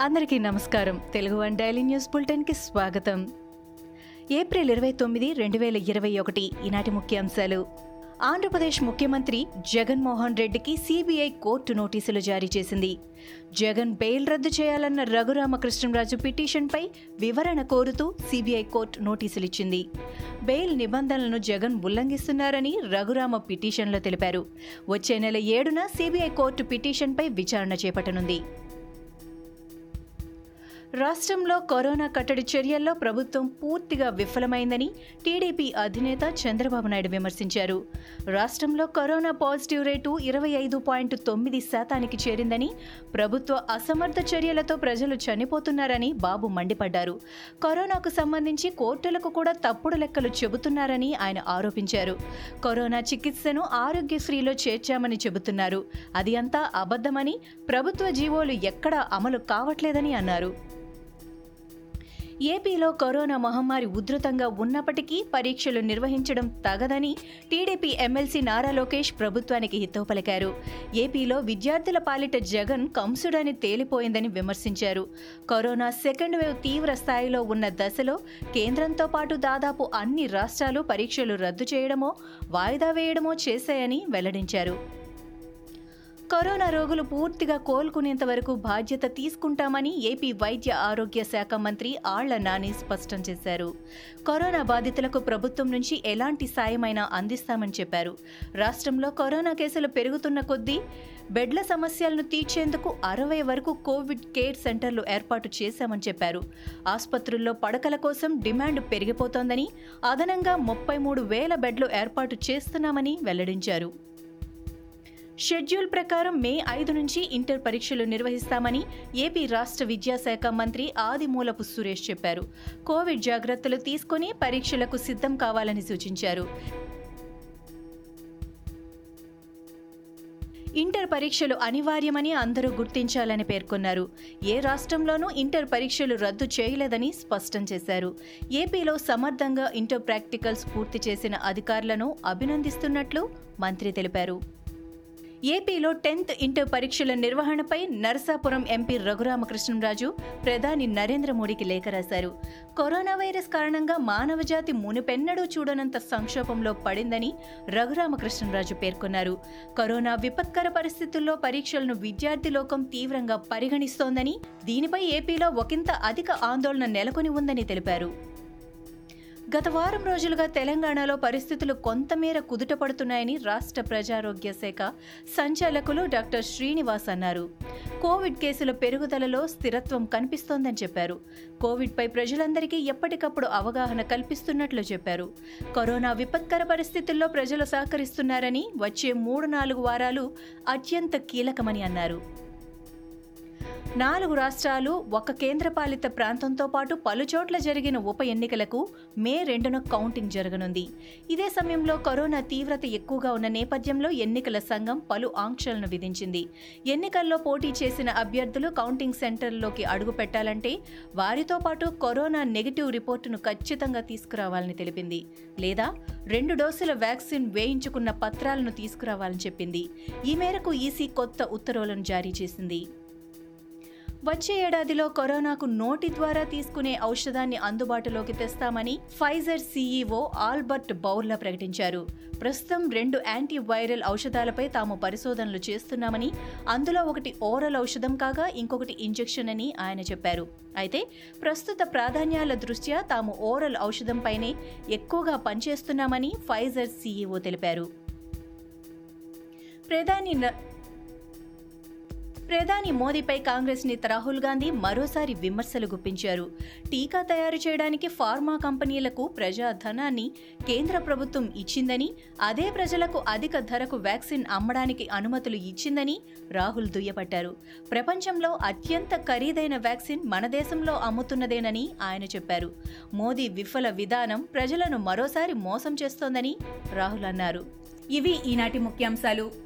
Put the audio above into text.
అందరికీ నమస్కారం. Telugu one daily news బులెటిన్కి స్వాగతం. ఏప్రిల్ ఇరవై తొమ్మిది రెండు వేల ఇరవై ఒకటి ఈనాటి ముఖ్యాంశాలు. ఆంధ్రప్రదేశ్ ముఖ్యమంత్రి జగన్మోహన్ రెడ్డికి సిబిఐ కోర్టు నోటీసులు జారీ చేసింది. జగన్ బెయిల్ రద్దు చేయాలన్న రఘురామకృష్ణరాజు పిటిషన్పై వివరణ కోరుతూ సిబిఐ కోర్టు నోటీసులు ఇచ్చింది. బెయిల్ నిబంధనలను జగన్ ఉల్లంఘిస్తున్నారని రఘురామ పిటిషన్లో తెలిపారు. వచ్చే నెల ఏడున సిబిఐ కోర్టు పిటిషన్పై విచారణ చేపట్టనుంది. రాష్ట్రంలో కరోనా కట్టడి చర్యల్లో ప్రభుత్వం పూర్తిగా విఫలమైందని టీడీపీ అధినేత చంద్రబాబు నాయుడు విమర్శించారు. రాష్ట్రంలో కరోనా పాజిటివ్ రేటు ఇరవై ఐదు పాయింట్ తొమ్మిది శాతానికి చేరిందని ప్రభుత్వ అసమర్థ చర్యలతో ప్రజలు చనిపోతున్నారని బాబు మండిపడ్డారు. కరోనాకు సంబంధించి కోర్టులకు కూడా తప్పుడు లెక్కలు చెబుతున్నారని ఆయన ఆరోపించారు. కరోనా చికిత్సను ఆరోగ్యశ్రీలో చేర్చామని చెబుతున్నారు. అది అంతా అబద్ధమని ప్రభుత్వ జీవోలు ఎక్కడా అమలు కావట్లేదని అన్నారు. ఏపీలో కరోనా మహమ్మారి ఉధృతంగా ఉన్నప్పటికీ పరీక్షలు నిర్వహించడం తగదని టీడీపీ ఎమ్మెల్సీ నారా లోకేష్ ప్రభుత్వానికి హితవు పలికారు. ఏపీలో విద్యార్థుల పాలిట జగన్ కంసుడని తేలిపోయిందని విమర్శించారు. కరోనా సెకండ్ వేవ్ తీవ్ర స్థాయిలో ఉన్న దశలో కేంద్రంతో పాటు దాదాపు అన్ని రాష్ట్రాలు పరీక్షలు రద్దు చేయడమో వాయిదా వేయడమో చేశాయని వెల్లడించారు. కరోనా రోగులు పూర్తిగా కోలుకునేంత వరకు బాధ్యత తీసుకుంటామని ఏపీ వైద్య ఆరోగ్య శాఖ మంత్రి ఆళ్ళ నాని స్పష్టం చేశారు. కరోనా బాధితులకు ప్రభుత్వం నుంచి ఎలాంటి సాయమైనా అందిస్తామని చెప్పారు. రాష్ట్రంలో కరోనా కేసులు పెరుగుతున్న కొద్దీ బెడ్ల సమస్యలను తీర్చేందుకు అరవై వరకు కోవిడ్ కేర్ సెంటర్లు ఏర్పాటు చేశామని చెప్పారు. ఆసుపత్రుల్లో పడకల కోసం డిమాండ్ పెరిగిపోతోందని అదనంగా ముప్పై మూడు వేల బెడ్లు ఏర్పాటు చేస్తున్నామని వెల్లడించారు. షెడ్యూల్ ప్రకారం మే ఐదు నుంచి ఇంటర్ పరీక్షలు నిర్వహిస్తామని ఏపీ రాష్ట్ర విద్యాశాఖ మంత్రి ఆదిమూలపు సురేష్ చెప్పారు. కోవిడ్ జాగ్రత్తలు తీసుకుని పరీక్షలకు సిద్ధం కావాలని సూచించారు. ఇంటర్ పరీక్షలు అనివార్యమని అందరూ గుర్తించాలని పేర్కొన్నారు. ఏ రాష్ట్రంలోనూ ఇంటర్ పరీక్షలు రద్దు చేయలేదని స్పష్టం చేశారు. ఏపీలో సమర్థంగా ఇంటర్ ప్రాక్టికల్స్ పూర్తి చేసిన అధికారులను అభినందిస్తున్నట్లు మంత్రి తెలిపారు. ఏపీలో టెన్త్ ఇంటర్ పరీక్షల నిర్వహణపై నరసాపురం ఎంపీ రఘురామకృష్ణరాజు ప్రధాని నరేంద్ర మోడీకి లేఖ రాశారు. కరోనా వైరస్ కారణంగా మానవజాతి మునుపెన్నడూ చూడనంత సంక్షోభంలో పడిందని రఘురామకృష్ణరాజు పేర్కొన్నారు. కరోనా విపత్కర పరిస్థితుల్లో పరీక్షలను విద్యార్థి లోకం తీవ్రంగా పరిగణిస్తోందని దీనిపై ఏపీలో ఒకంత అధిక ఆందోళన నెలకొని ఉందని తెలిపారు. గత వారం రోజులుగా తెలంగాణలో పరిస్థితులు కొంతమేర కుదుటపడుతున్నాయని రాష్ట్ర ప్రజారోగ్య శాఖ సంచాలకులు డాక్టర్ శ్రీనివాస్ అన్నారు. కోవిడ్ కేసుల పెరుగుదలలో స్థిరత్వం కనిపిస్తోందని చెప్పారు. కోవిడ్పై ప్రజలందరికీ ఎప్పటికప్పుడు అవగాహన కల్పిస్తున్నట్లు చెప్పారు. కరోనా విపత్కర పరిస్థితుల్లో ప్రజలు సహకరిస్తున్నారని వచ్చే మూడు నాలుగు వారాలు అత్యంత కీలకమని అన్నారు. నాలుగు రాష్ట్రాలు ఒక కేంద్రపాలిత ప్రాంతంతో పాటు పలుచోట్ల జరిగిన ఉప ఎన్నికలకు మే రెండున కౌంటింగ్ జరగనుంది. ఇదే సమయంలో కరోనా తీవ్రత ఎక్కువగా ఉన్న నేపథ్యంలో ఎన్నికల సంఘం పలు ఆంక్షలను విధించింది. ఎన్నికల్లో పోటీ చేసిన అభ్యర్థులు కౌంటింగ్ సెంటర్లోకి అడుగు పెట్టాలంటే వారితో పాటు కరోనా నెగిటివ్ రిపోర్టును ఖచ్చితంగా తీసుకురావాలని తెలిపింది. లేదా రెండు డోసుల వ్యాక్సిన్ వేయించుకున్న పత్రాలను తీసుకురావాలని చెప్పింది. ఈ మేరకు ఈసీ కొత్త ఉత్తర్వులను జారీ చేసింది. వచ్చే ఏడాదిలో కరోనాకు నోటి ద్వారా తీసుకునే ఔషధాన్ని అందుబాటులోకి తెస్తామని ఫైజర్ సీఈఓ ఆల్బర్ట్ బౌర్లా ప్రకటించారు. ప్రస్తుతం రెండు యాంటీ వైరల్ ఔషధాలపై తాము పరిశోధనలు చేస్తున్నామని అందులో ఒకటి ఓరల్ ఔషధం కాగా ఇంకొకటి ఇంజెక్షన్ అని ఆయన చెప్పారు. అయితే ప్రస్తుత ప్రాధాన్యాల దృష్ట్యా తాము ఓరల్ ఔషధంపైనే ఎక్కువగా పనిచేస్తున్నామని ఫైజర్ సీఈఓ తెలిపారు. ప్రధాని ప్రధాని మోదీపై కాంగ్రెస్ నేత రాహుల్ గాంధీ మరోసారి విమర్శలు గుప్పించారు. టీకా తయారు చేయడానికి ఫార్మా కంపెనీలకు ప్రజా ధనాన్ని కేంద్ర ప్రభుత్వం ఇచ్చిందని అదే ప్రజలకు అధిక ధరకు వ్యాక్సిన్ అమ్మడానికి అనుమతులు ఇచ్చిందని రాహుల్ దుయ్యబట్టారు. ప్రపంచంలో అత్యంత ఖరీదైన వ్యాక్సిన్ మన దేశంలో అమ్ముతున్నదేనని ఆయన చెప్పారు. మోదీ విఫల విధానం ప్రజలను మరోసారి మోసం చేస్తోందని రాహుల్ అన్నారు. ఇవి ఈనాటి ముఖ్యాంశాలు.